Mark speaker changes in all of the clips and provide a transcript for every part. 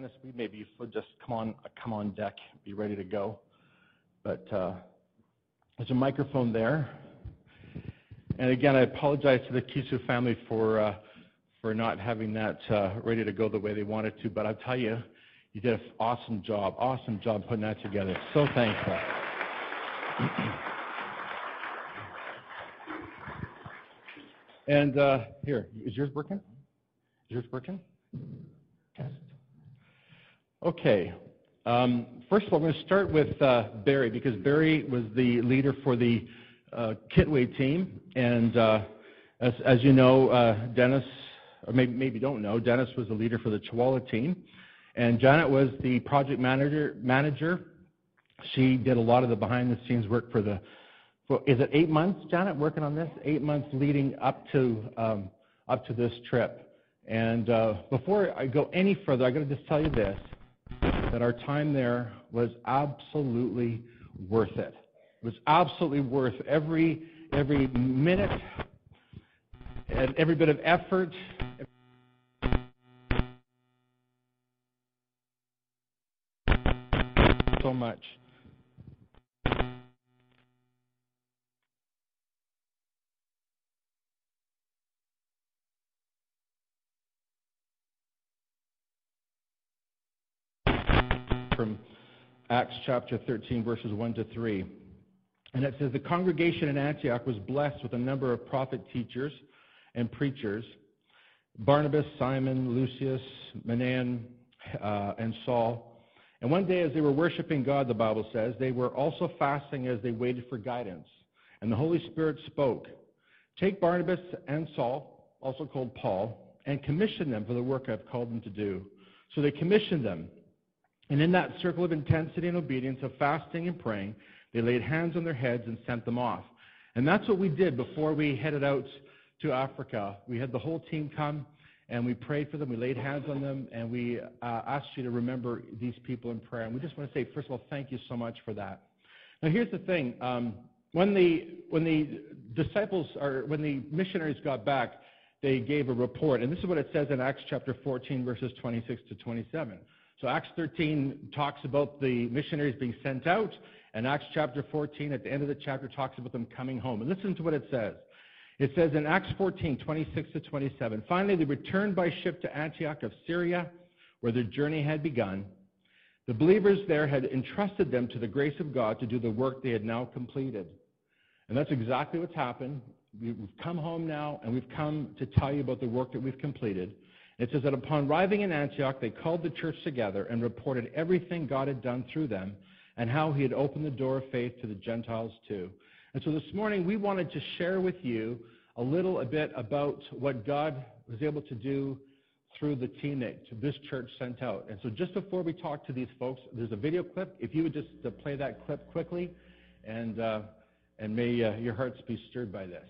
Speaker 1: Dennis, we maybe just come on, come on deck, be ready to go. But uh, there's a microphone there. And again, I apologize to the Kisu family for uh, for not having that uh, ready to go the way they wanted to. But I'll tell you, you did an awesome job, awesome job putting that together. So thankful. and uh, here, is yours working? Is yours working? Okay. Um, first of all, I'm going to start with uh, Barry because Barry was the leader for the uh, Kitwe team, and uh, as, as, you know, uh, Dennis, or maybe, maybe don't know, Dennis was the leader for the Chawala team, and Janet was the project manager. Manager, she did a lot of the behind-the-scenes work for the. For, is it eight months, Janet, working on this? Eight months leading up to um, up to this trip. And uh, before I go any further, I got to just tell you this: that our time there was absolutely worth it. It was absolutely worth every every minute and every bit of effort. So much. Acts chapter 13, verses 1 to 3. And it says, The congregation in Antioch was blessed with a number of prophet teachers and preachers Barnabas, Simon, Lucius, Manaen, uh, and Saul. And one day, as they were worshiping God, the Bible says, they were also fasting as they waited for guidance. And the Holy Spirit spoke Take Barnabas and Saul, also called Paul, and commission them for the work I've called them to do. So they commissioned them. And in that circle of intensity and obedience, of fasting and praying, they laid hands on their heads and sent them off. And that's what we did before we headed out to Africa. We had the whole team come and we prayed for them. We laid hands on them and we uh, asked you to remember these people in prayer. And we just want to say, first of all, thank you so much for that. Now, here's the thing. Um, when the when the disciples or when the missionaries got back, they gave a report, and this is what it says in Acts chapter 14, verses 26 to 27. So Acts 13 talks about the missionaries being sent out, and Acts chapter 14, at the end of the chapter, talks about them coming home. And listen to what it says. It says in Acts 14, 26 to 27, finally they returned by ship to Antioch of Syria, where their journey had begun. The believers there had entrusted them to the grace of God to do the work they had now completed. And that's exactly what's happened. We've come home now, and we've come to tell you about the work that we've completed. It says that upon arriving in Antioch, they called the church together and reported everything God had done through them and how he had opened the door of faith to the Gentiles too. And so this morning we wanted to share with you a little a bit about what God was able to do through the team that this church sent out. And so just before we talk to these folks, there's a video clip. If you would just uh, play that clip quickly, and uh, and may uh, your hearts be stirred by this.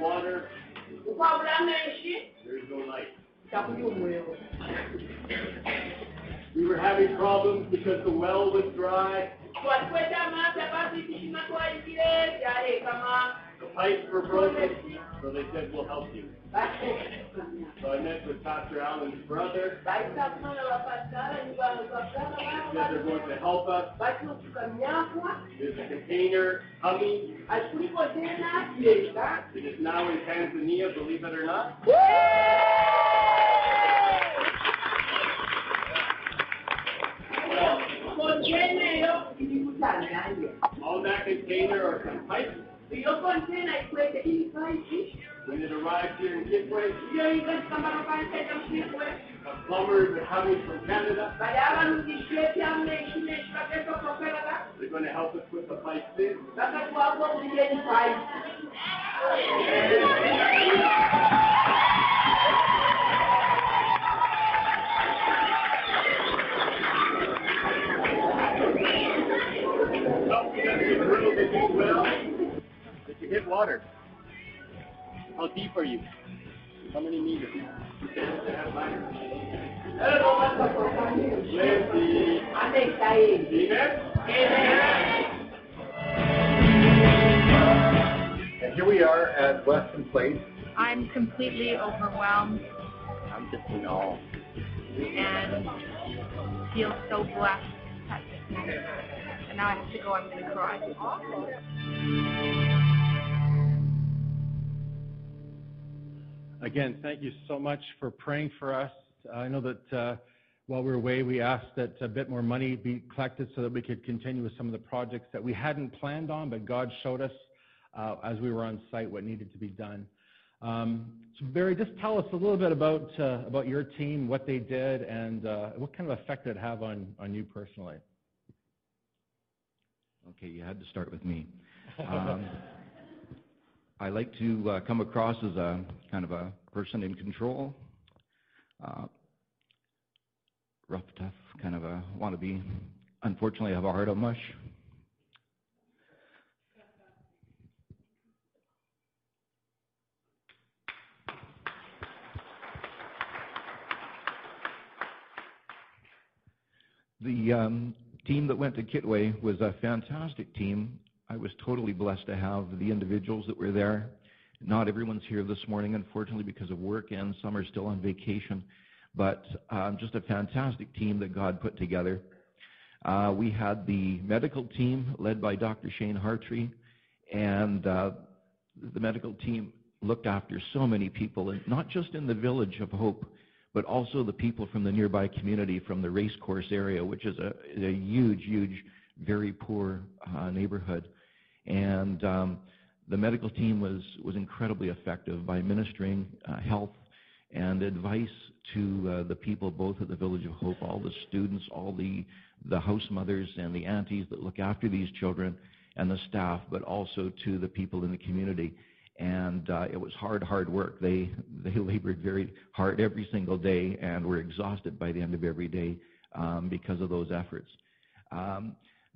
Speaker 2: Water, there is no life. We were having problems because the well was dry. The pipes were broken, so they said, we'll help you. So I met with Pastor Allen's brother. They're going to help us. There's a container coming. It is now in Tanzania, believe it or not. On that container are some pipes. When it arrives here in Kitwe, the plumbers are coming from Canada. They're going to help us put the pipes in. Help us to drill the new well. Did you hit water? How deep are you? How many meters? Lindsay. Amen.
Speaker 3: And here we are at Weston Place.
Speaker 4: I'm completely overwhelmed
Speaker 3: I'm just in awe.
Speaker 4: and feel so blessed at this moment. And now I have to go, I'm going to cry.
Speaker 1: Again, thank you so much for praying for us. I know that uh, while we were away, we asked that a bit more money be collected so that we could continue with some of the projects that we hadn't planned on, but God showed us uh, as we were on site what needed to be done. Um, so Barry, just tell us a little bit about uh, about your team, what they did, and uh, what kind of effect it have on on you personally.
Speaker 5: Okay, you had to start with me. Um, I like to uh, come across as a kind of a person in control, uh, rough, tough, kind of a wannabe. Unfortunately, I have a heart of mush. The um, team that went to Kitwe was a fantastic team. I was totally blessed to have the individuals that were there. Not everyone's here this morning, unfortunately, because of work, and some are still on vacation. But um, just a fantastic team that God put together. Uh, we had the medical team led by Dr. Shane Hartree, and uh, the medical team looked after so many people, and not just in the village of Hope, but also the people from the nearby community from the racecourse area, which is a, a huge, huge, very poor uh, neighborhood. And um, the medical team was, was incredibly effective by ministering uh, health and advice to uh, the people both at the Village of Hope, all the students, all the, the house mothers and the aunties that look after these children and the staff, but also to the people in the community and uh, it was hard, hard work. They they labored very hard every single day, and were exhausted by the end of every day um, because of those efforts. Um,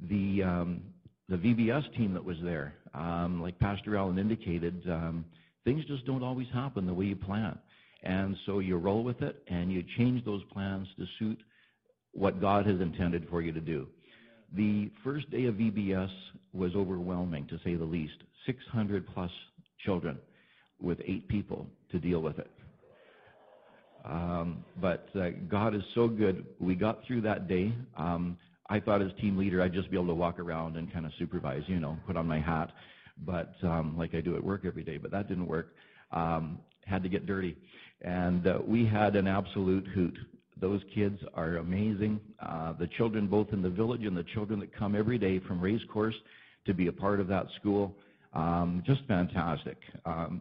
Speaker 5: the um, the VBS team that was there, um, like Pastor Allen indicated, um, things just don't always happen the way you plan, and so you roll with it and you change those plans to suit what God has intended for you to do. The first day of VBS was overwhelming, to say the least. 600 plus children with eight people to deal with it. Um, but uh, God is so good. We got through that day. Um, I thought as team leader I'd just be able to walk around and kind of supervise, you know, put on my hat, but um, like I do at work every day. But that didn't work. Um, had to get dirty, and uh, we had an absolute hoot. Those kids are amazing. Uh, the children, both in the village and the children that come every day from Race Course to be a part of that school, um, just fantastic. Um,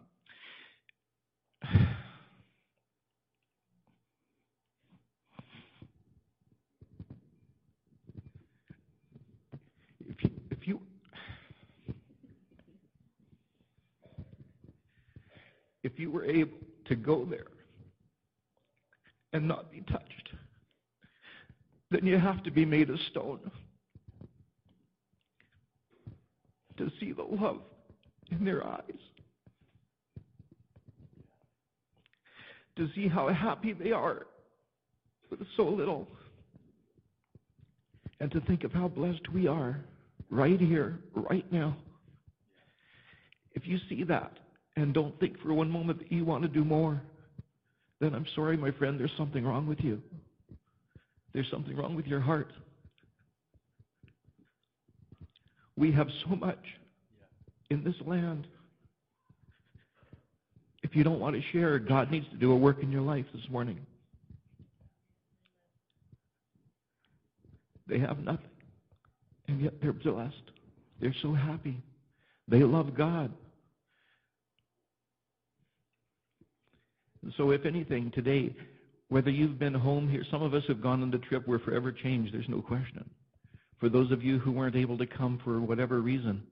Speaker 5: if you, if you if you were able to go there and not be touched, then you have to be made of stone to see the love in their eyes. to see how happy they are with so little. And to think of how blessed we are right here, right now. If you see that and don't think for one moment that you want to do more, then I'm sorry, my friend, there's something wrong with you. There's something wrong with your heart. We have so much in this land. If you don't want to share, God needs to do a work in your life this morning. They have nothing, and yet they're blessed. They're so happy. They love God. So, if anything, today, whether you've been home here, some of us have gone on the trip, we're forever changed, there's no question. For those of you who weren't able to come for whatever reason,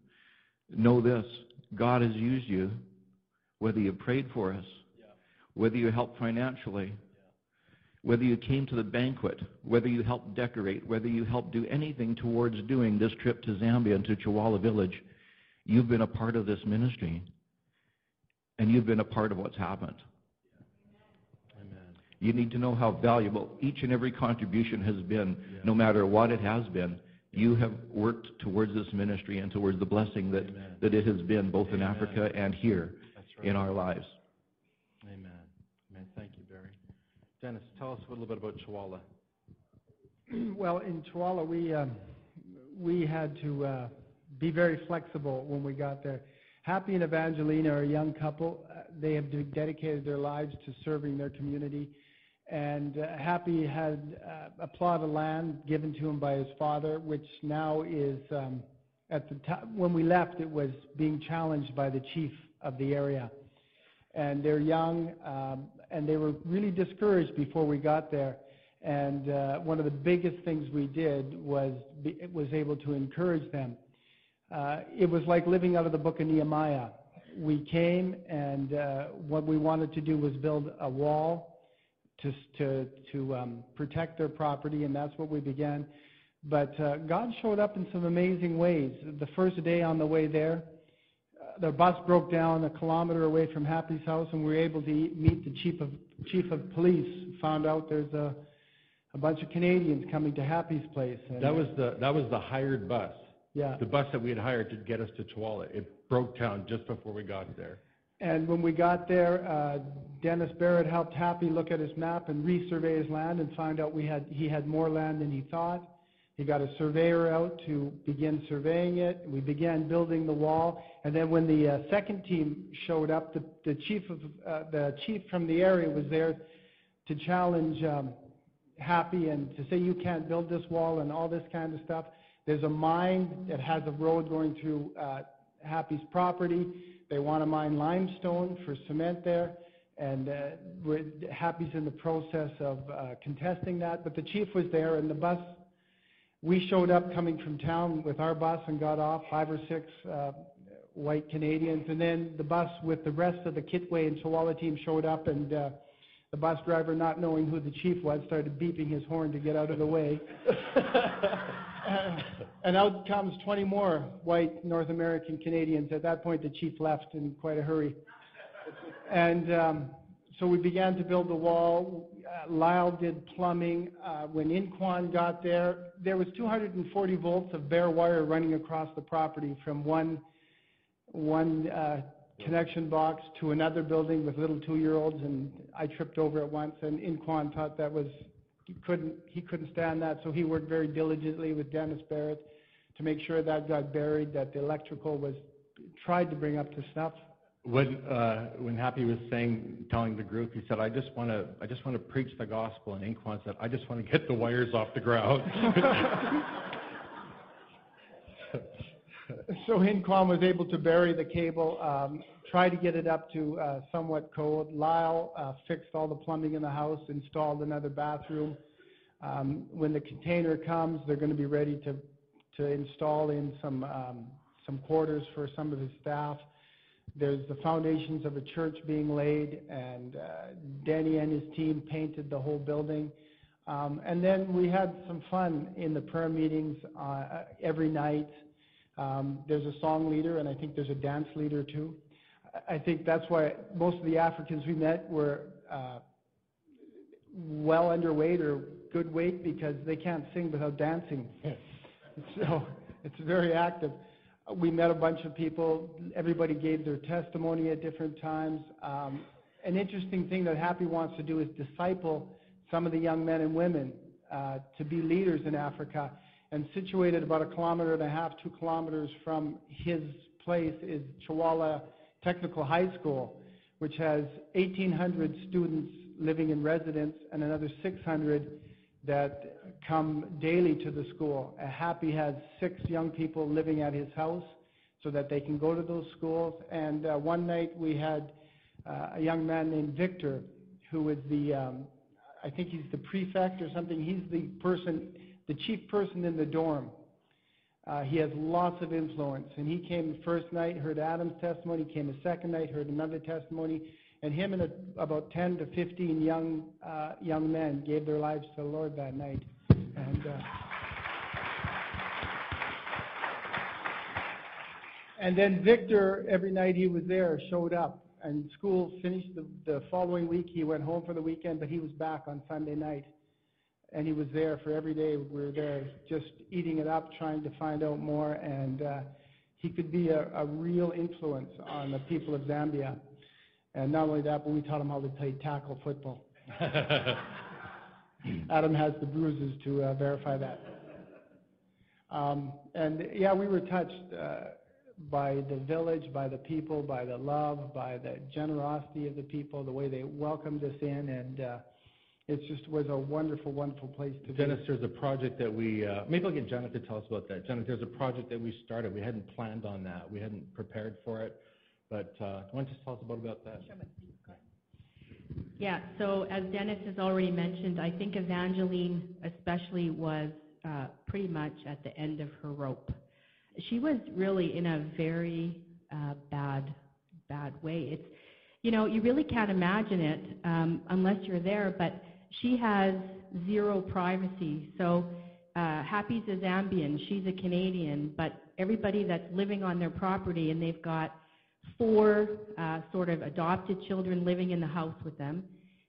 Speaker 5: know this God has used you, whether you prayed for us, whether you helped financially, whether you came to the banquet, whether you helped decorate, whether you helped do anything towards doing this trip to Zambia and to Chawala Village, you've been a part of this ministry. And you've been a part of what's happened.
Speaker 1: Amen.
Speaker 5: You need to know how valuable each and every contribution has been, no matter what it has been. You have worked towards this ministry and towards the blessing that,
Speaker 1: Amen.
Speaker 5: that it has been both in Africa and here
Speaker 1: right.
Speaker 5: in our lives.
Speaker 1: Amen. Amen. Thank you, Barry. Dennis, tell us a little bit about Chawala.
Speaker 6: Well, in Chawala, we um, we had to uh, be very flexible when we got there. Happy and Evangeline are a young couple. Uh, they have dedicated their lives to serving their community. And uh, Happy had uh, a plot of land given to him by his father, which now is, um, at the time when we left, it was being challenged by the chief of the area and they're young, um, and they were really discouraged before we got there. And uh, one of the biggest things we did was be, was able to encourage them. Uh, it was like living out of the book of Nehemiah. We came, and uh, what we wanted to do was build a wall to to to um, protect their property, and that's what we began. But uh, God showed up in some amazing ways. The first day on the way there, uh, the bus broke down a kilometer away from Happy's house, and we were able to meet the chief of chief of police. Found out there's a a bunch of Canadians coming to Happy's place. And,
Speaker 1: That was the that was the hired bus.
Speaker 6: yeah.
Speaker 1: The bus that we had hired to get us to Chawala. It broke down just before we got there.
Speaker 6: And when we got there, uh, Dennis Barrett helped Happy look at his map and resurvey his land and find out we had he had more land than he thought. He got a surveyor out to begin surveying it. We began building the wall, and then when the uh, second team showed up, the, the chief of uh, the chief from the area was there to challenge um, Happy and to say you can't build this wall and all this kind of stuff. There's a mine that has a road going through uh, Happy's property. They want to mine limestone for cement there, and uh, we're, Happy's in the process of uh, contesting that. But the chief was there, and the bus. We showed up coming from town with our bus and got off five or six uh, white Canadians, and then the bus with the rest of the Kitwe and Chawala team showed up, and uh, the bus driver, not knowing who the chief was, started beeping his horn to get out of the way. And out comes 20 more white North American Canadians. At that point, the chief left in quite a hurry. And um, so we began to build the wall. Uh, Lyle did plumbing. Uh, when Inquan got there, there was 240 volts of bare wire running across the property from one one uh, connection box to another building with little two-year-olds, and I tripped over it once. And Inquan thought that was he couldn't he couldn't stand that, so he worked very diligently with Dennis Barrett to make sure that got buried, that the electrical was tried to bring up to snuff.
Speaker 1: When uh, when Happy was saying, telling the group, he said, "I just want to, I just want to preach the gospel." And Inquan said, "I just want to get the wires off the ground."
Speaker 6: So Inquan was able to bury the cable, um, try to get it up to uh, somewhat code. Lyle uh, fixed all the plumbing in the house, installed another bathroom. Um, when the container comes, they're going to be ready to to install in some um, some quarters for some of his staff. There's the foundations of a church being laid, and uh, Danny and his team painted the whole building. Um, and then we had some fun in the prayer meetings uh, every night. Um, there's a song leader, and I think there's a dance leader too. I- think that's why most of the Africans we met were uh, well underweight or good weight because they can't sing without dancing. so it's very active. We met a bunch of people. Everybody gave their testimony at different times. Um, an interesting thing that Happy wants to do is disciple some of the young men and women uh, to be leaders in Africa. And situated about a kilometer and a half, two kilometers from his place is Chawala Technical High School, which has 1,800 students living in residence and another 600 that come daily to the school. Happy has six young people living at his house so that they can go to those schools. And uh, one night we had uh, a young man named Victor who is the, um, I think he's the prefect or something. He's the person, the chief person in the dorm. Uh, he has lots of influence. And he came the first night, heard Adam's testimony, came the second night, heard another testimony. And him and a, about 10 to 15 young, uh, young men gave their lives to the Lord that night. And, uh, and then Victor, every night he was there, showed up. And school finished the, the following week. He went home for the weekend, but he was back on Sunday night. And he was there for every day. We were there just eating it up, trying to find out more. And uh, he could be a, a real influence on the people of Zambia. And not only that, but we taught him how to play tackle football. Adam has the bruises to uh, verify that. Um, and yeah, we were touched uh, by the village, by the people, by the love, by the generosity of the people, the way they welcomed us in, and uh, it just was a wonderful, wonderful place to
Speaker 1: Dennis,
Speaker 6: be.
Speaker 1: there's a project that we, uh, maybe I'll get Janet to tell us about that. Janet, there's a project that we started. We hadn't planned on that. We hadn't prepared for it. But uh, do you want to just tell us about, about that?
Speaker 7: Yeah, so as Dennis has already mentioned, I think Evangeline especially was uh, pretty much at the end of her rope. She was really in a very uh, bad, bad way. It's, you know, you really can't imagine it um, unless you're there, but she has zero privacy. So uh, Happy's a Zambian, she's a Canadian, but everybody that's living on their property and they've got four uh, sort of adopted children living in the house with them.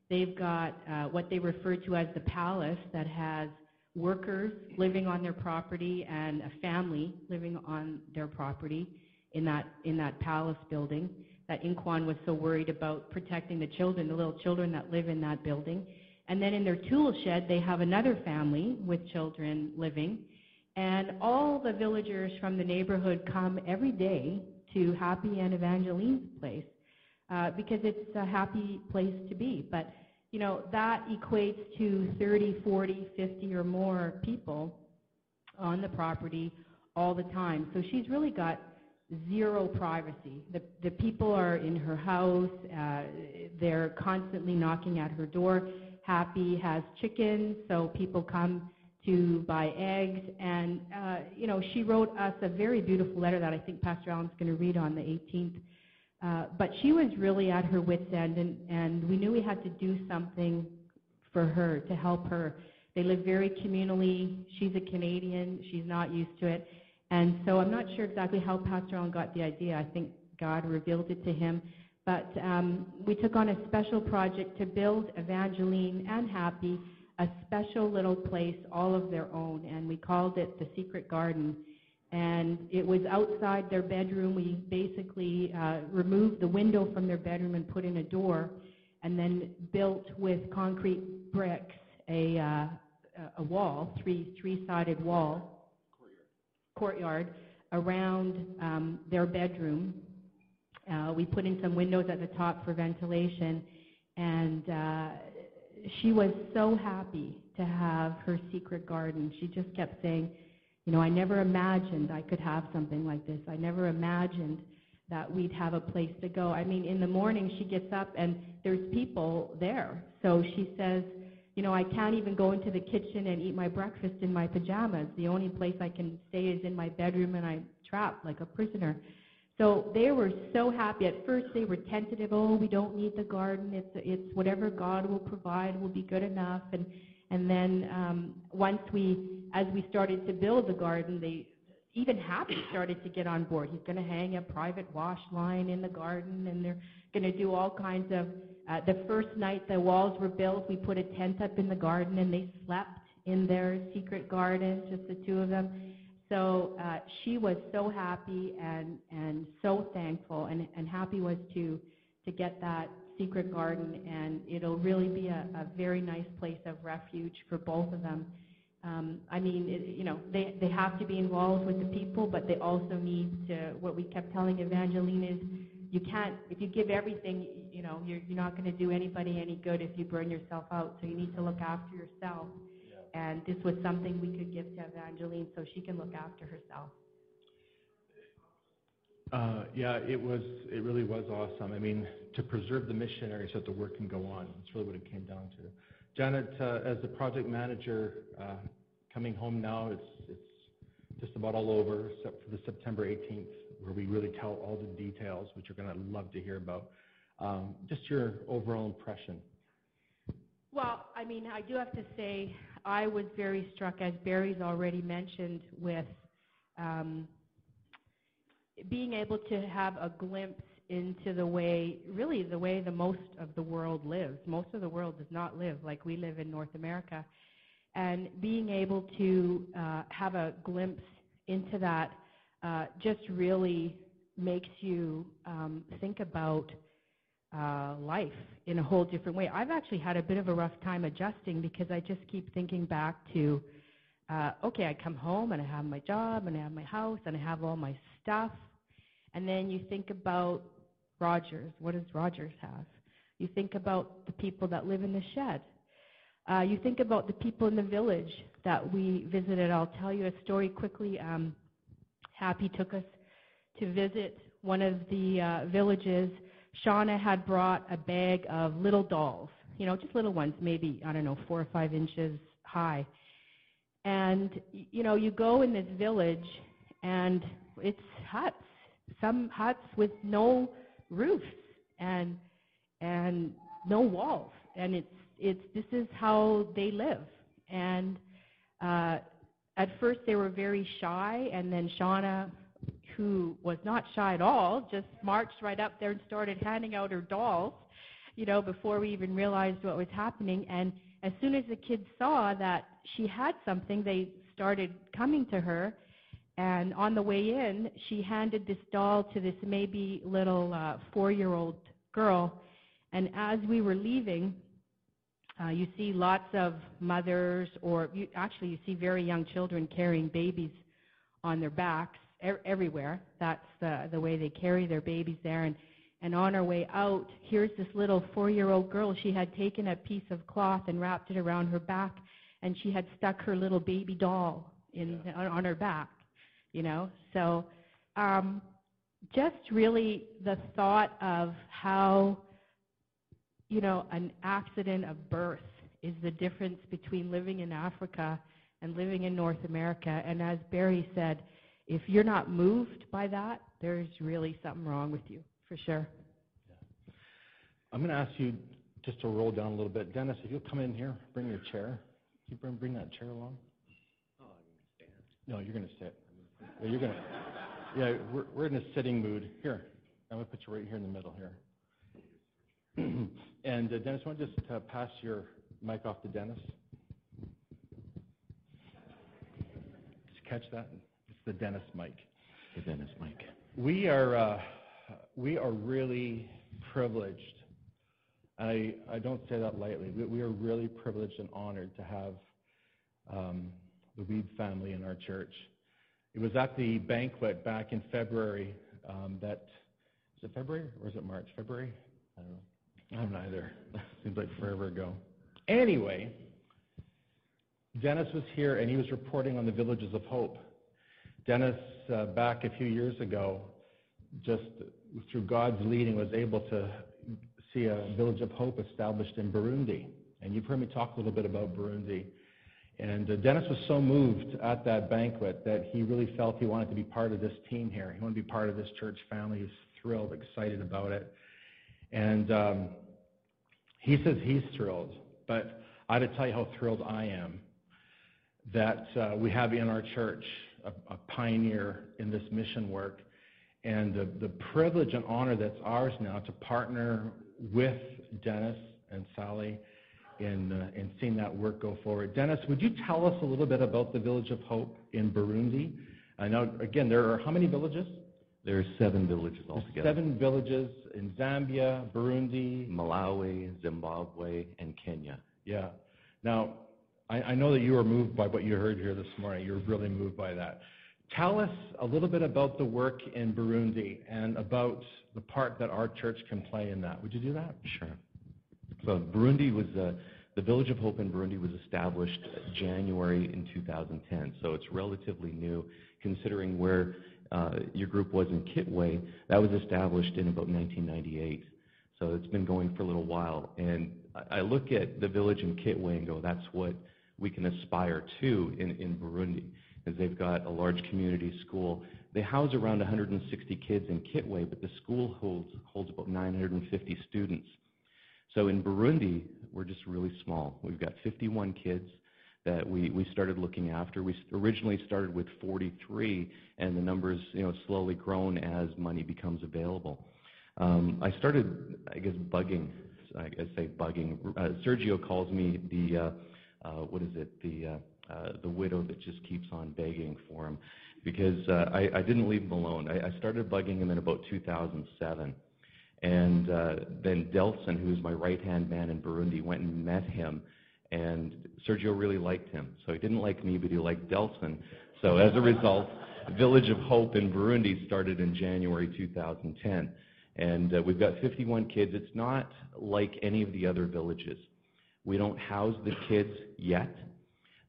Speaker 7: They've got uh, what they refer to as the palace that has workers living on their property and a family living on their property in that in that palace building that Inquan was so worried about protecting the children, the little children that live in that building. And then in their tool shed, they have another family with children living. And all the villagers from the neighborhood come every day to Happy and Evangeline's place uh, because it's a happy place to be. But, you know, that equates to 30, 40, 50 or more people on the property all the time. So she's really got zero privacy. The, the people are in her house. Uh, they're constantly knocking at her door. Happy has chickens, so people come to buy eggs. And, uh, you know, she wrote us a very beautiful letter that I think Pastor Allen's going to read on the 18th. Uh, but she was really at her wits' end, and, and we knew we had to do something for her to help her. They live very communally. She's a Canadian. She's not used to it. And so I'm not sure exactly how Pastor Allen got the idea. I think God revealed it to him. But um, we took on a special project to build Evangeline and Happy a special little place all of their own, and we called it the Secret Garden. And it was outside their bedroom. We basically uh, removed the window from their bedroom and put in a door, and then built with concrete bricks a, uh, a wall, three three-sided wall, courtyard around um, their bedroom. Uh, we put in some windows at the top for ventilation, and uh, she was so happy to have her secret garden. She just kept saying, you know, I never imagined I could have something like this. I never imagined that we'd have a place to go. I mean, in the morning she gets up and there's people there. So she says, you know, I can't even go into the kitchen and eat my breakfast in my pajamas. The only place I can stay is in my bedroom and I'm trapped like a prisoner. So they were so happy. At first they were tentative, oh, we don't need the garden. It's it's whatever God will provide will be good enough. And and then um, once we, as we started to build the garden, they even Happy started to get on board. He's going to hang a private wash line in the garden, and they're going to do all kinds of Uh, the first night the walls were built, we put a tent up in the garden and they slept in their secret garden, just the two of them. So uh, she was so happy and, and so thankful and, and happy was to, to get that secret garden and it'll really be a, a very nice place of refuge for both of them. Um, I mean, it, you know, they, they have to be involved with the people, but they also need to, what we kept telling Evangeline is, you can't, if you give everything, you know, you're, you're not going to do anybody any good if you burn yourself out. So you need to look after yourself. And this was something we could give to Evangeline so she can look after herself.
Speaker 1: Uh, yeah, it was. It really was awesome. I mean, to preserve the missionaries so that the work can go on. That's really what it came down to. Janet, uh, as the project manager, uh, coming home now, it's it's just about all over, except for the September 18th, where we really tell all the details, which you're going to love to hear about. Um, just your overall impression.
Speaker 7: Well, I mean, I do have to say, I was very struck, as Barry's already mentioned, with um, being able to have a glimpse into the way, really the way the most of the world lives. Most of the world does not live like we live in North America. And being able to uh, have a glimpse into that uh, just really makes you um, think about uh, life in a whole different way. I've actually had a bit of a rough time adjusting because I just keep thinking back to, uh, okay, I come home and I have my job and I have my house and I have all my stuff. And then you think about Rogers. What does Rogers have? You think about the people that live in the shed. Uh, you think about the people in the village that we visited. I'll tell you a story quickly. Um, Happy took us to visit one of the uh, villages. Shauna had brought a bag of little dolls, you know, just little ones, maybe, I don't know, four or five inches high. And, you know, you go in this village and it's huts, some huts with no roofs and, and no walls. And it's, it's, this is how they live. And, uh, at first they were very shy, and then Shauna, who was not shy at all, just marched right up there and started handing out her dolls, you know, before we even realized what was happening. And as soon as the kids saw that she had something, they started coming to her. And on the way in, she handed this doll to this maybe little uh, four-year-old girl. And as we were leaving, uh, you see lots of mothers, or you, actually, you see very young children carrying babies on their backs er- everywhere. That's the, the way they carry their babies there. And, and on our way out, here's this little four year old girl. She had taken a piece of cloth and wrapped it around her back, and she had stuck her little baby doll in, yeah. on, on her back, you know? So, um, just really the thought of how you know, an accident of birth is the difference between living in Africa and living in North America. And as Barry said, if you're not moved by that, there's really something wrong with you, for sure.
Speaker 1: Yeah. I'm going to ask you just to roll down a little bit. Dennis, if you'll come in here, bring your chair. Can you bring, bring that chair along?
Speaker 3: Oh, I'm going to stand.
Speaker 1: No, you're going to sit. Yeah, you're going to. Yeah, we're, we're in a sitting mood. Here, I'm going to put you right here in the middle here. and uh, Dennis, want to just uh, pass your mic off to Dennis? Just catch that? The Dennis mic.
Speaker 5: The Dennis mic.
Speaker 1: We are uh, we are really privileged. I I don't say that lightly. We, we are really privileged and honored to have um, the Weed family in our church. It was at the banquet back in February um, that is it February or is it March? February? I don't know. I'm neither. Seems like forever ago. Anyway, Dennis was here and he was reporting on the Villages of Hope. Dennis, uh, back a few years ago, just through God's leading, was able to see a Village of Hope established in Burundi. And you've heard me talk a little bit about Burundi. And uh, Dennis was so moved at that banquet that he really felt he wanted to be part of this team here. He wanted to be part of this church family. He was thrilled, excited about it. And um, he says he's thrilled, but I have to tell you how thrilled I am that uh, we have in our church a, a, pioneer in this mission work and the, the privilege and honor that's ours now to partner with Dennis and Sally in, uh, in seeing that work go forward. Dennis, would you tell us a little bit about the Village of Hope in Burundi? I know, again, there are how many villages?
Speaker 3: There are seven villages altogether.
Speaker 1: Seven villages in Zambia, Burundi,
Speaker 3: Malawi, Zimbabwe, and Kenya.
Speaker 1: Yeah. Now, I, I know that you were moved by what you heard here this morning. You were really moved by that. Tell us a little bit about the work in Burundi and about the part that our church can play in that. Would you do that?
Speaker 3: Sure. So Burundi was, uh, the Village of Hope in Burundi was established January in 2010. So it's relatively new considering where uh, your group was in Kitwe. That was established in about 1998. So it's been going for a little while. And I I look at the village in Kitwe and go, that's what we can aspire to in, in Burundi, as they've got a large community school. They house around 160 kids in Kitwe, but the school holds, holds about 950 students. So in Burundi, we're just really small. We've got 51 kids that we, we started looking after. We originally started with 43, and the numbers, you know, slowly grown as money becomes available. Um, I started, I guess, bugging. I guess say bugging. Uh, Sergio calls me the, uh, what is it? The uh, uh, the widow that just keeps on begging for him, because uh, I, I didn't leave him alone. I, I started bugging him in about 2007. And uh, then Delson, who's my right-hand man in Burundi, went and met him, and Sergio really liked him. So he didn't like me, but he liked Delson. So as a result, Village of Hope in Burundi started in January 2010. And uh, we've got 51 kids. It's not like any of the other villages. We don't house the kids yet.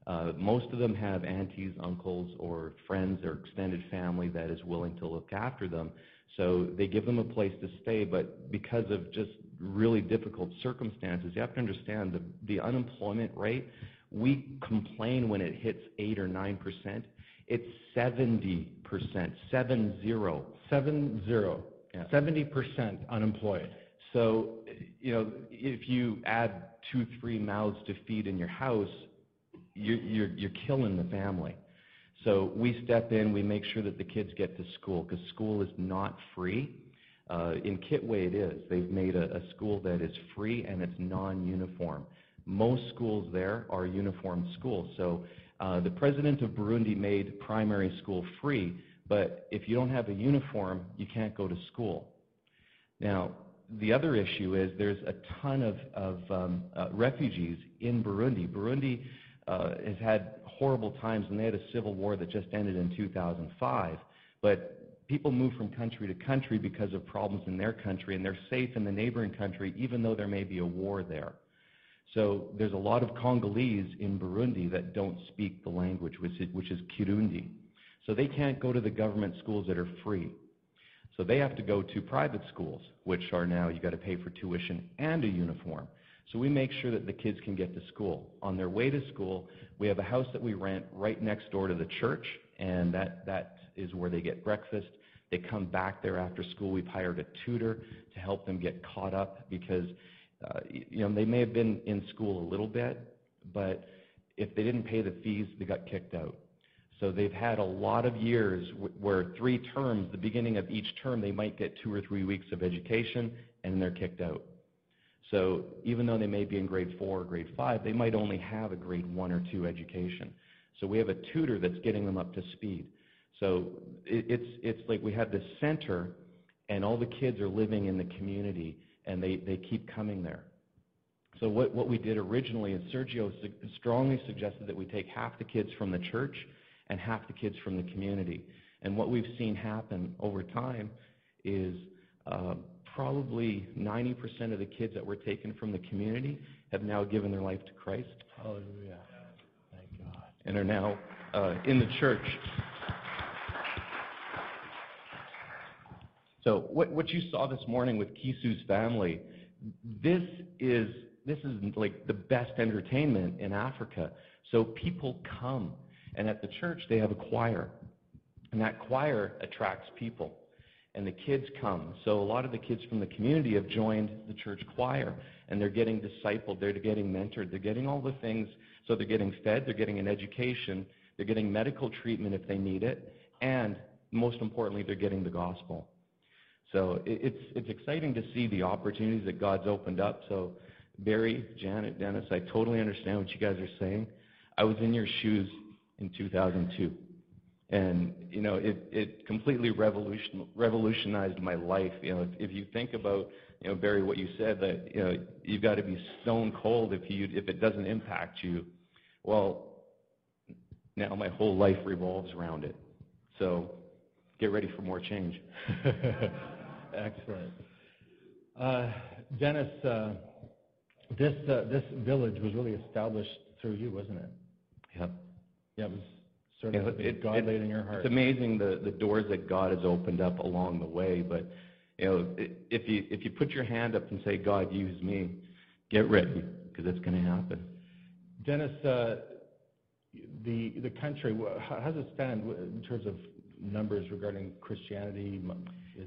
Speaker 3: Uh, most of them have aunties, uncles, or friends or extended family that is willing to look after them. So they give them a place to stay, but because of just really difficult circumstances, you have to understand the, the unemployment rate. We complain when it hits 8 or 9%. It's 70%, seven zero.
Speaker 1: Seven zero.
Speaker 3: Yeah.
Speaker 1: 70% unemployed.
Speaker 3: So, you know, if you add two, three mouths to feed in your house, you're, you're, you're killing the family. So we step in, we make sure that the kids get to school because school is not free. Uh, in Kitwe it is. They've made a, a school that is free and it's non-uniform. Most schools there are uniform schools. So uh, the president of Burundi made primary school free, but if you don't have a uniform, you can't go to school. Now, the other issue is there's a ton of, of um, uh, refugees in Burundi. Burundi uh, has had horrible times, and they had a civil war that just ended in 2005. But people move from country to country because of problems in their country, and they're safe in the neighboring country, even though there may be a war there. So there's a lot of Congolese in Burundi that don't speak the language, which is, which is Kirundi. So they can't go to the government schools that are free. So they have to go to private schools, which are now you've got to pay for tuition and a uniform. So we make sure that the kids can get to school. On their way to school, we have a house that we rent right next door to the church, and that, that is where they get breakfast. They come back there after school. We've hired a tutor to help them get caught up because, uh, you know, they may have been in school a little bit, but if they didn't pay the fees, they got kicked out. So they've had a lot of years where three terms, the beginning of each term, they might get two or three weeks of education, and they're kicked out. So even though they may be in grade four or grade five, they might only have a grade one or two education. So we have a tutor that's getting them up to speed. So it's, it's like we have this center, and all the kids are living in the community, and they, they keep coming there. So what, what we did originally is Sergio strongly suggested that we take half the kids from the church and half the kids from the community. And what we've seen happen over time is uh, probably 90% of the kids that were taken from the community have now given their life to Christ.
Speaker 1: Hallelujah. Thank God.
Speaker 3: And are now uh, in the church. So what, what you saw this morning with Kisu's family, this is this is like the best entertainment in Africa. So people come, and at the church they have a choir, and that choir attracts people and the kids come. So a lot of the kids from the community have joined the church choir, and they're getting discipled, they're getting mentored, they're getting all the things. So they're getting fed, they're getting an education, they're getting medical treatment if they need it, and most importantly, they're getting the gospel. So it's it's exciting to see the opportunities that God's opened up. So Barry, Janet, Dennis, I totally understand what you guys are saying. I was in your shoes in 2002, and you know it it completely revolution revolutionized my life. You know, if, if you think about you know Barry, what you said that you know you've got to be stone cold if you if it doesn't impact you. Well, now my whole life revolves around it. So get ready for more change.
Speaker 1: Excellent. Uh, Dennis, uh, this uh, this village was really established through you, wasn't it?
Speaker 3: Yep.
Speaker 1: Yeah, it was sort of
Speaker 3: Yeah, it-
Speaker 1: God laid in your heart.
Speaker 3: It's amazing the, the doors that God has opened up along the way. But you know, if you if you put your hand up and say, "God, use me," get ready because it's going to happen.
Speaker 1: Dennis, uh, the the country, how does it stand w- in terms of numbers regarding Christianity,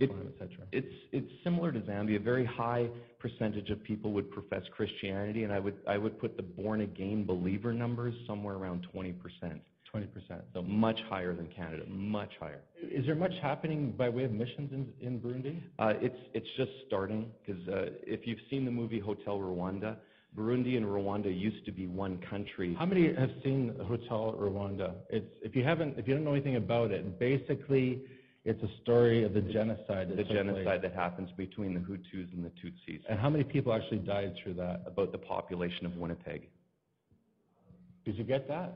Speaker 1: Islam, et cetera?
Speaker 3: It's it's similar to Zambia. A very high percentage of people would profess Christianity, and I would I would put the born again believer numbers somewhere around 20 percent.
Speaker 1: 20%.
Speaker 3: So much higher than Canada, much higher.
Speaker 1: Is there much happening by way of missions in in Burundi?
Speaker 3: Uh, it's it's just starting because uh, if you've seen the movie Hotel Rwanda, Burundi and Rwanda used to be one country.
Speaker 1: How many have seen Hotel Rwanda? It's if you haven't, if you don't know anything about it, basically, it's a story of the genocide. that
Speaker 3: The
Speaker 1: took place.
Speaker 3: genocide that happens between the Hutus and the Tutsis,
Speaker 1: And how many people actually died through that?
Speaker 3: about the population of Winnipeg.
Speaker 1: Did you get that?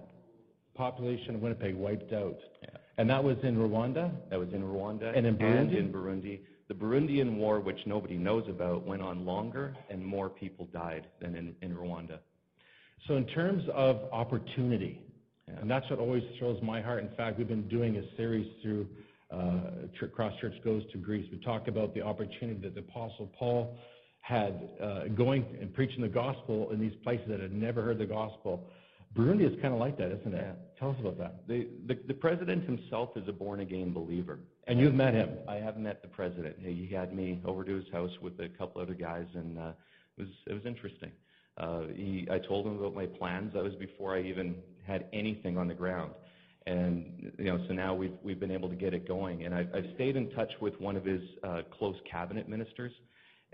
Speaker 1: Population of Winnipeg wiped out.
Speaker 3: Yeah.
Speaker 1: And that was in Rwanda?
Speaker 3: That was in Rwanda
Speaker 1: And in Burundi?
Speaker 3: and in Burundi. The Burundian War, which nobody knows about, went on longer and more people died than in, in Rwanda.
Speaker 1: So in terms of opportunity,
Speaker 3: Yeah.
Speaker 1: and that's what always thrills my heart. In fact, we've been doing a series through uh, Ch- Cross Church Goes to Greece. We talk about the opportunity that the Apostle Paul had uh, going and preaching the gospel in these places that had never heard the gospel. Burundi is kind of like that, isn't it?
Speaker 3: Yeah.
Speaker 1: Tell us about that.
Speaker 3: The, the, the president himself is a born again believer.
Speaker 1: And you've met him.
Speaker 3: I have met the president. He had me over to his house with a couple other guys, and uh, it was it was interesting. Uh, he, I told him about my plans. That was before I even had anything on the ground, and you know, so now we've we've been able to get it going. And I've, I've stayed in touch with one of his uh, close cabinet ministers.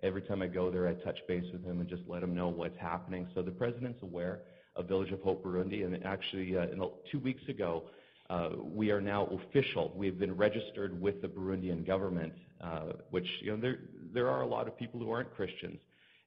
Speaker 3: Every time I go there, I touch base with him and just let him know what's happening. So the president's aware of Village of Hope Burundi, and actually, uh, the, two weeks ago, uh, we are now official. We've been registered with the Burundian government, uh, which you know there there are a lot of people who aren't Christians,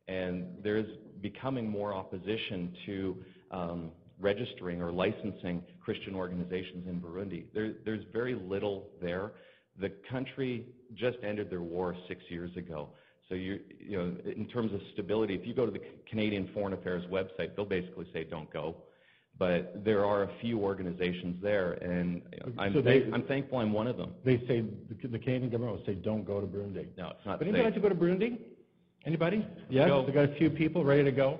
Speaker 3: and there's becoming more opposition to um, registering or licensing Christian organizations in Burundi. There, there's very little there. The country just ended their war six years ago. So you you know, in terms of stability, if you go to the Canadian Foreign Affairs website, they'll basically say don't go. But there are a few organizations there, and I'm,
Speaker 1: So they-
Speaker 3: thank- I'm thankful I'm one of them.
Speaker 1: They say, the Canadian government will say, don't go to Burundi.
Speaker 3: No, it's not
Speaker 1: But anybody
Speaker 3: safe.
Speaker 1: like to go to Burundi? Anybody? Yes,
Speaker 3: Go.
Speaker 1: we got a few people ready to go.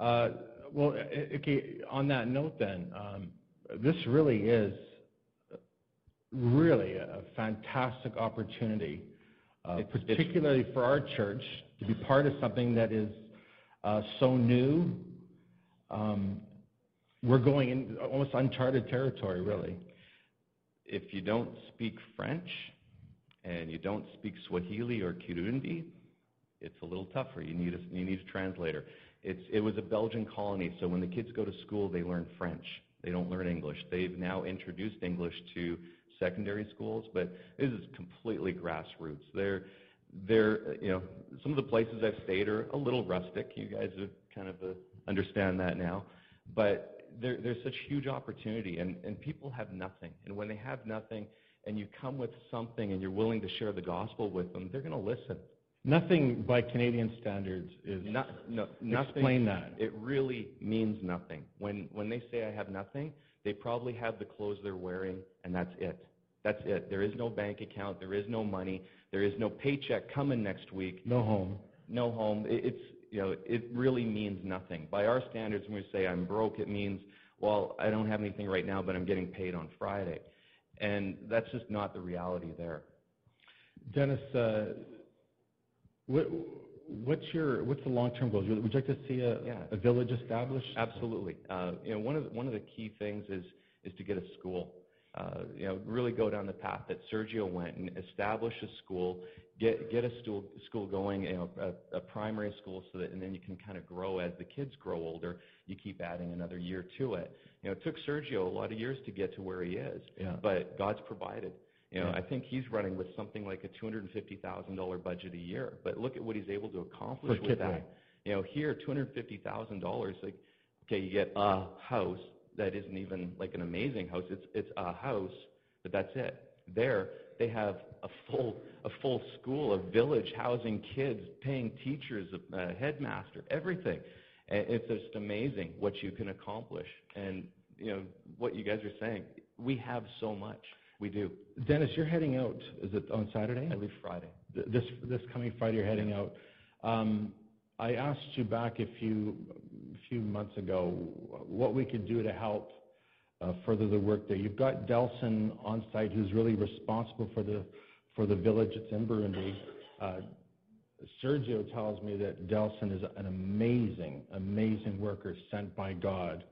Speaker 1: Uh, Well, okay, on that note then, um, this really is really a fantastic opportunity, uh, particularly for our church, to be part of something that is uh, so new. Um, We're going in almost uncharted territory, really.
Speaker 3: if you don't speak French and you don't speak Swahili or Kirundi, it's a little tougher. You need a, you need a translator. It's, it was a Belgian colony, so when the kids go to school, they learn French. They don't learn English. They've now introduced English to secondary schools, but this is completely grassroots. They're, they're, you know, some of the places I've stayed are a little rustic. You guys have kind of uh, understand that now, but there, there's such huge opportunity, and, and people have nothing. And when they have nothing, and you come with something, and you're willing to share the gospel with them, they're going to listen.
Speaker 1: Nothing by Canadian standards is,
Speaker 3: Not, no, nothing.
Speaker 1: explain that.
Speaker 3: It really means nothing. When when they say I have nothing, they probably have the clothes they're wearing, and that's it. That's it. There is no bank account. There is no money. There is no paycheck coming next week.
Speaker 1: No home.
Speaker 3: No home. It, it's you know it really means nothing. By our standards, when we say I'm broke, it means well I don't have anything right now, but I'm getting paid on Friday, and that's just not the reality there.
Speaker 1: Dennis, uh, what, what's your what's the long-term goals? Would you like to see a,
Speaker 3: Yeah.
Speaker 1: a village established?
Speaker 3: Absolutely. Uh, you know, one of the, one of the key things is is to get a school. uh, you know, really go down the path that Sergio went and establish a school, get get a school school going, you know, a, a primary school, so that and then you can kind of grow as the kids grow older. You keep adding another year to it. You know, it took Sergio a lot of years to get to where he is,
Speaker 1: Yeah.
Speaker 3: but God's provided. You know,
Speaker 1: Yeah.
Speaker 3: I think he's running with something like a two hundred and fifty thousand dollar budget a year. But look at what he's able to accomplish with that. You know, here two hundred fifty thousand dollars, like okay, you get a house that isn't even like an amazing house. It's it's a house, but that's it. There, they have a full a full school, a village housing kids, paying teachers, a, a headmaster, everything. And it's just amazing what you can accomplish. And you know what you guys are saying. We have so much. We do.
Speaker 1: Dennis, you're heading out, is it on Saturday?
Speaker 3: I leave Friday.
Speaker 1: This, this coming Friday, you're heading out. Um, I asked you back a few, few months ago what we could do to help uh, further the work there. You've got Delson on site who's really responsible for the, for the village that's in Burundi. Uh, Sergio tells me that Delson is an amazing, amazing worker sent by God.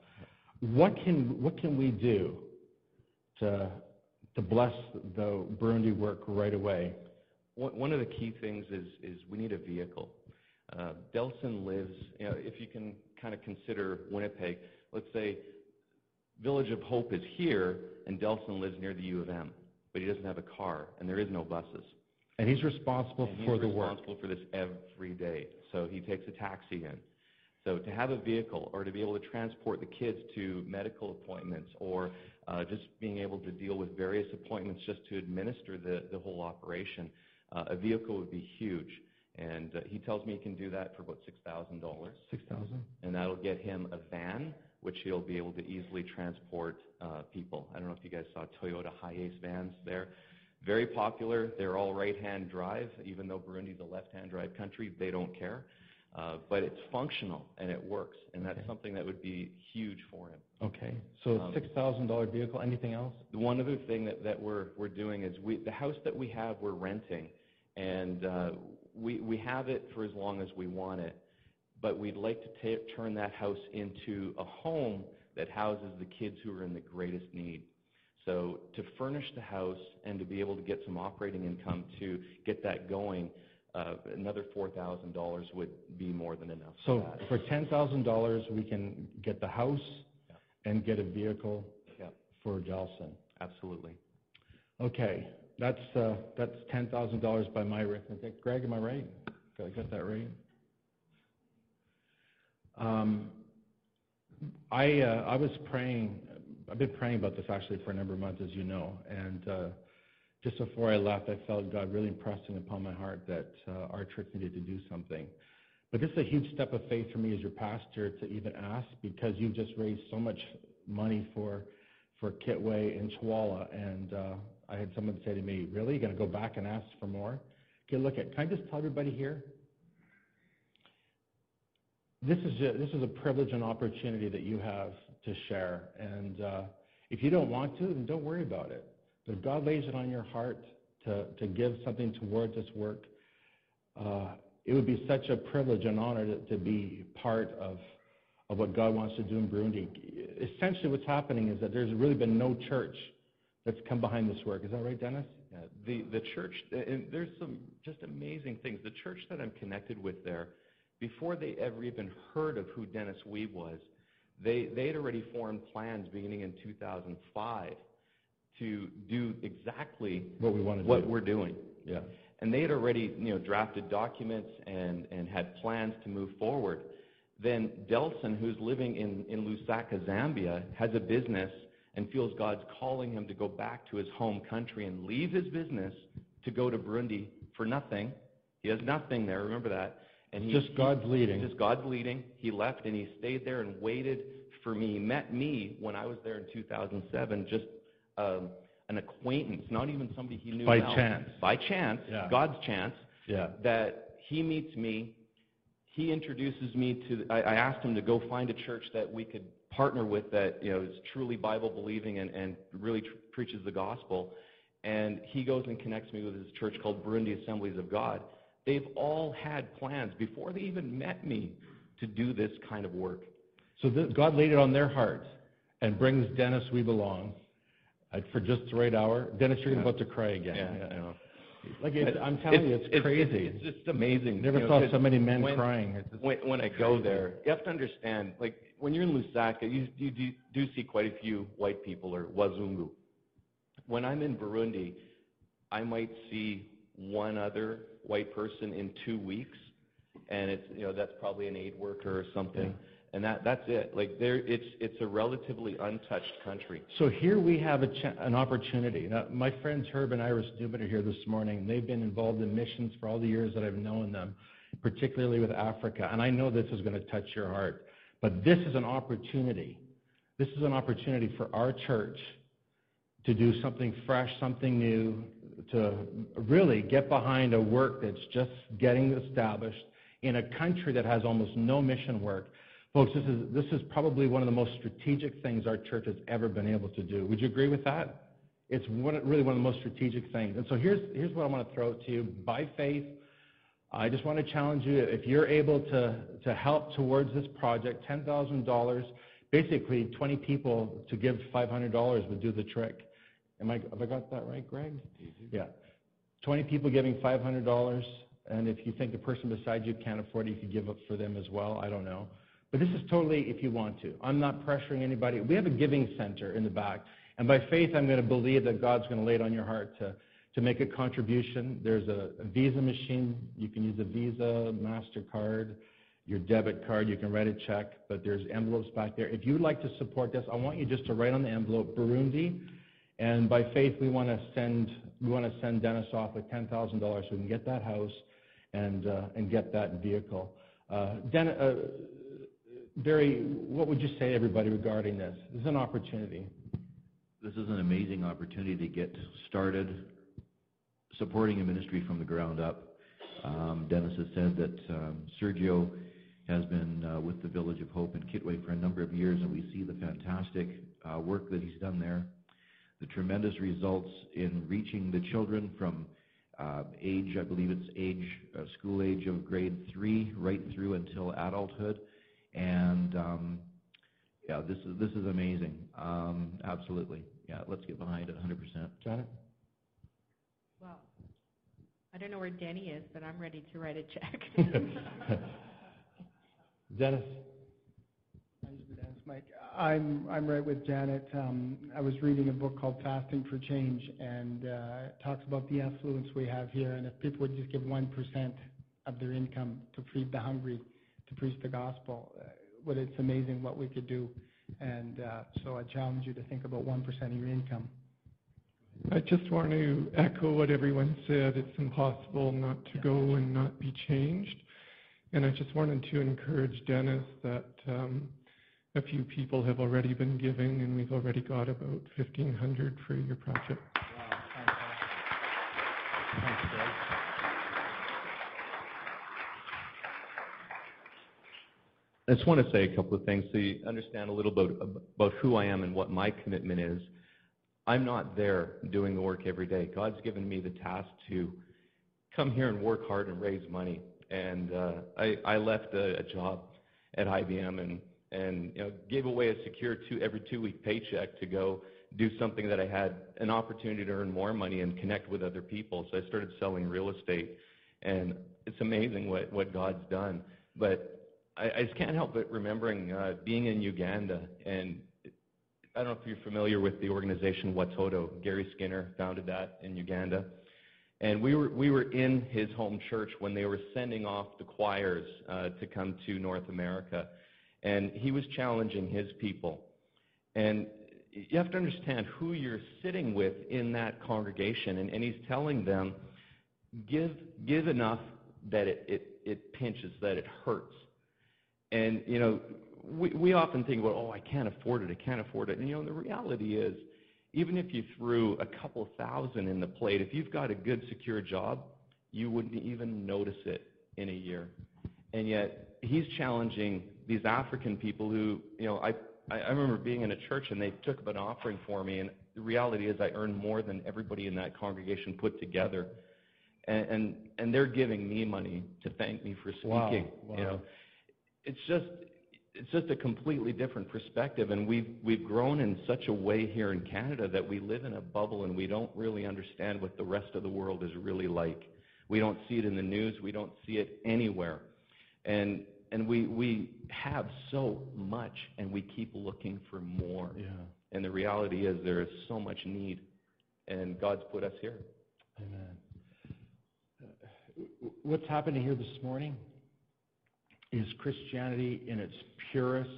Speaker 1: What can, what can we do to, to bless the Burundi work right away?
Speaker 3: One one of the key things is, is we need a vehicle. Uh, Delson lives, you know, if you can kind of consider Winnipeg, let's say Village of Hope is here and Delson lives near the U of M, but he doesn't have a car and there is no buses.
Speaker 1: And he's responsible
Speaker 3: And he's
Speaker 1: for the work.
Speaker 3: He's responsible for this every day. So he takes a taxi in. So to have a vehicle or to be able to transport the kids to medical appointments or uh, just being able to deal with various appointments just to administer the, the whole operation, uh, a vehicle would be huge. And uh, he tells me he can do that for about $6,000.
Speaker 1: Six thousand?
Speaker 3: And that'll get him a van, which he'll be able to easily transport uh, people. I don't know if you guys saw Toyota Hiace vans there. Very popular. They're all right-hand drive, even though Burundi's a left-hand drive country. They don't care. Uh, but it's functional and it works, and that's something that would be huge for him.
Speaker 1: Okay, so
Speaker 3: Um,
Speaker 1: six thousand dollar vehicle, anything else?
Speaker 3: The one other thing that, that we're, we're doing is we, the house that we have, we're renting, and uh, we, we have it for as long as we want it, but we'd like to turn that house into a home that houses the kids who are in the greatest need. So to furnish the house and to be able to get some operating income to get that going, uh, another $4,000 would be more than enough
Speaker 1: So for ten thousand dollars, we can get the house
Speaker 3: Yeah.
Speaker 1: and get a vehicle
Speaker 3: Yeah,
Speaker 1: for Delson.
Speaker 3: absolutely.
Speaker 1: Okay, that's, uh, that's ten thousand dollars by my arithmetic. Greg, am I right? I get that right? Um, I, uh, I was praying, I've been praying about this actually for a number of months, as you know, and, uh, just before I left, I felt God really impressing upon my heart that, uh, our church needed to do something. But this is a huge step of faith for me as your pastor to even ask because you've just raised so much money for, for Kitwe and Chawala. And uh, I had someone say to me, really, you're going to go back and ask for more? Okay, look at, can I just tell everybody here? This is a, this is a privilege and opportunity that you have to share. And uh, if you don't want to, then don't worry about it. But if God lays it on your heart to, to give something towards this work, uh, it would be such a privilege and honor to, to be part of, of what God wants to do in Burundi. Essentially, what's happening is that there's really been no church that's come behind this work. Is that right, Dennis?
Speaker 3: Yeah, the, the church, and there's some just amazing things. The church that I'm connected with there, before they ever even heard of who Dennis Weeb was, they, they had already formed plans beginning in 2005 to do exactly
Speaker 1: What we want to
Speaker 3: what
Speaker 1: do.
Speaker 3: we're doing.
Speaker 1: Yeah.
Speaker 3: And they had already, you know, drafted documents and, and had plans to move forward. Then Delson, who's living in, in Lusaka, Zambia, has a business and feels God's calling him to go back to his home country and leave his business to go to Burundi for nothing. He has nothing there, remember that. And he,
Speaker 1: Just God's leading.
Speaker 3: Just God's leading. He left and he stayed there and waited for me. He met me when I was there in 2007, just Um, an acquaintance, not even somebody he knew
Speaker 1: By
Speaker 3: well.
Speaker 1: chance.
Speaker 3: By chance,
Speaker 1: Yeah.
Speaker 3: God's chance,
Speaker 1: Yeah.
Speaker 3: that he meets me. He introduces me to. I, I asked him to go find a church that we could partner with that you know is truly Bible believing and, and really tr- preaches the gospel. And he goes and connects me with his church called Burundi Assemblies of God. They've all had plans before they even met me to do this kind of work.
Speaker 1: So God laid it on their hearts and brings Dennis We along. For just the right hour. Dennis, you're about to cry again.
Speaker 3: Yeah, I know.
Speaker 1: Like, it's, I'm telling you, it's crazy.
Speaker 3: It's, just amazing.
Speaker 1: Never
Speaker 3: you know,
Speaker 1: saw so many men
Speaker 3: when-
Speaker 1: crying.
Speaker 3: When, when I go there, you have to understand, like, when you're in Lusaka, you, you do, do see quite a few white people or Wazungu. When I'm in Burundi, I might see one other white person in two weeks, and it's, you know, that's probably an aid worker or something. And that, that's it. Like, there, it's, it's a relatively untouched country.
Speaker 1: So here we have a an opportunity. Now, my friends Herb and Iris Newman are here this morning. They've been involved in missions for all the years that I've known them, particularly with Africa. And I know this is going to touch your heart. But this is an opportunity. This is an opportunity for our church to do something fresh, something new, to really get behind a work that's just getting established in a country that has almost no mission work. Folks, this is, this is probably one of the most strategic things our church has ever been able to do. Would you agree with that? It's one, really one of the most strategic things. And so here's, here's what I want to throw to you. By faith, I just want to challenge you, if you're able to, to help towards this project, $10,000, basically 20 people to give $500 would do the trick. Am I, have I got that right, Greg? Mm-hmm. Yeah. 20 people giving $500, and if you think the person beside you can't afford it, you could give up for them as well. I don't know. But this is totally if you want to. I'm not pressuring anybody. We have a giving center in the back. And by faith, I'm going to believe that God's going to lay it on your heart to, to make a contribution. There's a, a Visa machine. You can use a Visa, MasterCard, your debit card. You can write a check, but there's envelopes back there. If you would like to support this, I want you just to write on the envelope, Burundi. And by faith, we want to send, we want to send Dennis off with $10,000 so we can get that house and, uh, and get that vehicle. Uh, uh, Barry, what would you say to everybody regarding this? This is an opportunity.
Speaker 5: This is an amazing opportunity to get started supporting a ministry from the ground up. Um, Dennis has said that um, Sergio has been uh, with the Village of Hope in Kitwe for a number of years, and we see the fantastic uh, work that he's done there, the tremendous results in reaching the children from uh, age, I believe it's age, school age of grade three, right through until adulthood, and um, yeah, this is this is amazing. Um, absolutely, yeah. Let's get behind it 100%.
Speaker 1: Janet?
Speaker 7: Well, I don't know where Denny is, but I'm ready to write a check.
Speaker 1: Dennis?
Speaker 6: Thanks for Dennis, Mike. I'm, I'm right with Janet. Um, I was reading a book called Fasting for Change, and uh, it talks about the affluence we have here, and if people would just give 1% of their income to feed the hungry, to preach the gospel, But it's amazing what we could do. And uh, so I challenge you to think about 1% of your income.
Speaker 8: I just want to echo what everyone said. It's impossible not to go and not be changed. And I just wanted to encourage Dennis that um, a few people have already been giving, and we've already got about 1,500 for your project.
Speaker 6: Wow, thanks, Thanks, Greg.
Speaker 3: I just want to say a couple of things so you understand a little bit about who I am and what my commitment is. I'm not there doing the work every day. God's given me the task to come here and work hard and raise money. And uh, I, I left a, a job at IBM and, and you know, gave away a secure two, every two-week paycheck to go do something that I had an opportunity to earn more money and connect with other people. So I started selling real estate, and it's amazing what, what God's done. But I, I just can't help but remembering uh, being in Uganda, and I don't know if you're familiar with the organization Watoto. Gary Skinner founded that in Uganda. And we were, we were in his home church when they were sending off the choirs uh, to come to North America. And he was challenging his people. And you have to understand who you're sitting with in that congregation. And, and he's telling them, give, give enough that it, it, it pinches, that it hurts. And, you know, we, we often think about, oh, I can't afford it, I can't afford it. And, you know, the reality is, even if you threw a couple thousand in the plate, if you've got a good, secure job, you wouldn't even notice it in a year. And yet, he's challenging these African people who, you know, I, I remember being in a church and they took up an offering for me, and the reality is I earned more than everybody in that congregation put together. And, and, and they're giving me money to thank me for speaking.
Speaker 1: Wow, wow.
Speaker 3: You know, it's just it's just a completely different perspective, and we've we've grown in such a way here in Canada that we live in a bubble and we don't really understand what the rest of the world is really like. We don't see it in the news. We don't see it anywhere, and and we we have so much, and we keep looking for more.
Speaker 1: Yeah.
Speaker 3: And the reality is there is so much need, and God's put us here.
Speaker 1: Amen. Uh, What's happening here this morning is Christianity in its purest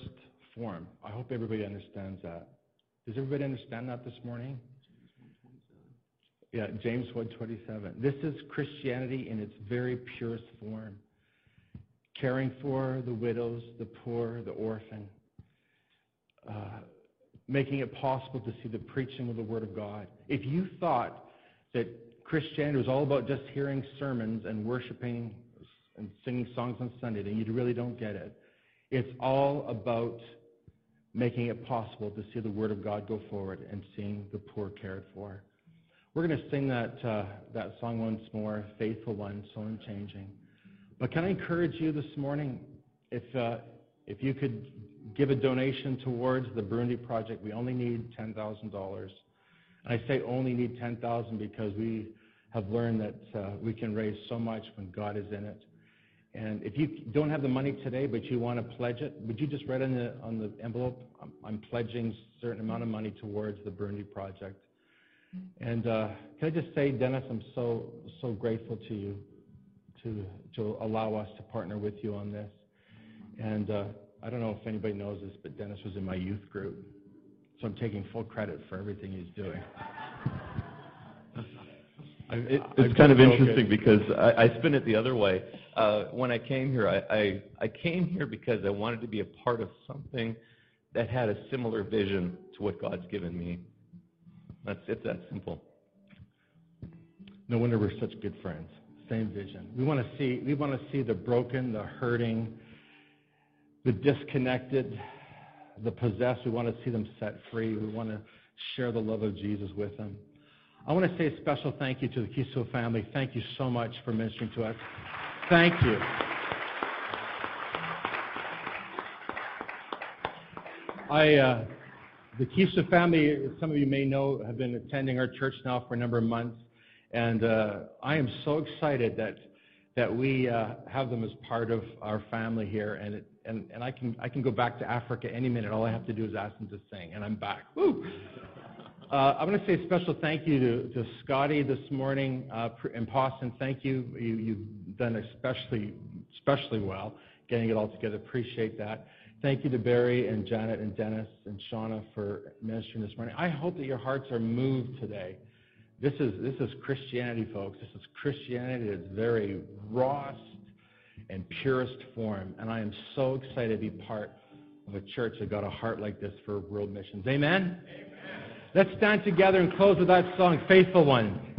Speaker 1: form. I hope everybody understands that. Does everybody understand that this morning? Yeah, James 1:27. This is Christianity in its very purest form. Caring for the widows, the poor, the orphan. Uh, making it possible to see the preaching of the Word of God. If you thought that Christianity was all about just hearing sermons and worshiping and singing songs on Sunday, then you really don't get it. It's all about making it possible to see the Word of God go forward and seeing the poor cared for. We're going to sing that, uh, that song once more, Faithful One, So Unchanging. But can I encourage you this morning, if, uh, if you could give a donation towards the Burundi project, we only need $10,000. And I say only need 10000 because we have learned that uh, we can raise so much when God is in it. And if you don't have the money today, but you want to pledge it, would you just write on the on the envelope, I'm, I'm pledging a certain amount of money towards the Burundi project. And uh, can I just say, Dennis, I'm so so grateful to you to to allow us to partner with you on this. And uh, I don't know if anybody knows this, but Dennis was in my youth group, so I'm taking full credit for everything he's doing. I,
Speaker 3: It, it's kind of interesting because I, I spin it the other way. Uh, when I came here, I, I, I came here because I wanted to be a part of something that had a similar vision to what God's given me. That's it's that simple.
Speaker 1: No wonder we're such good friends. Same vision. We want to see we want to see the broken, the hurting, the disconnected, the possessed. We want to see them set free. We want to share the love of Jesus with them. I want to say a special thank you to the Kiso family. Thank you so much for ministering to us. Thank you. I, uh, the Kiso family, some of you may know, have been attending our church now for a number of months, and uh, I am so excited that that we uh, have them as part of our family here, and it, and and I can I can go back to Africa any minute. All I have to do is ask them to sing, and I'm back. Woo! Uh, I'm going to say a special thank you to, to Scotty this morning uh, and Pawson. Thank you. you. You've done especially especially well getting it all together. Appreciate that. Thank you to Barry and Janet and Dennis and Shauna for ministering this morning. I hope that your hearts are moved today. This is this is Christianity, folks. This is Christianity at its very rawest and purest form, and I am so excited to be part of a church that got a heart like this for world missions. Amen. Let's stand together and close with that song, Faithful One.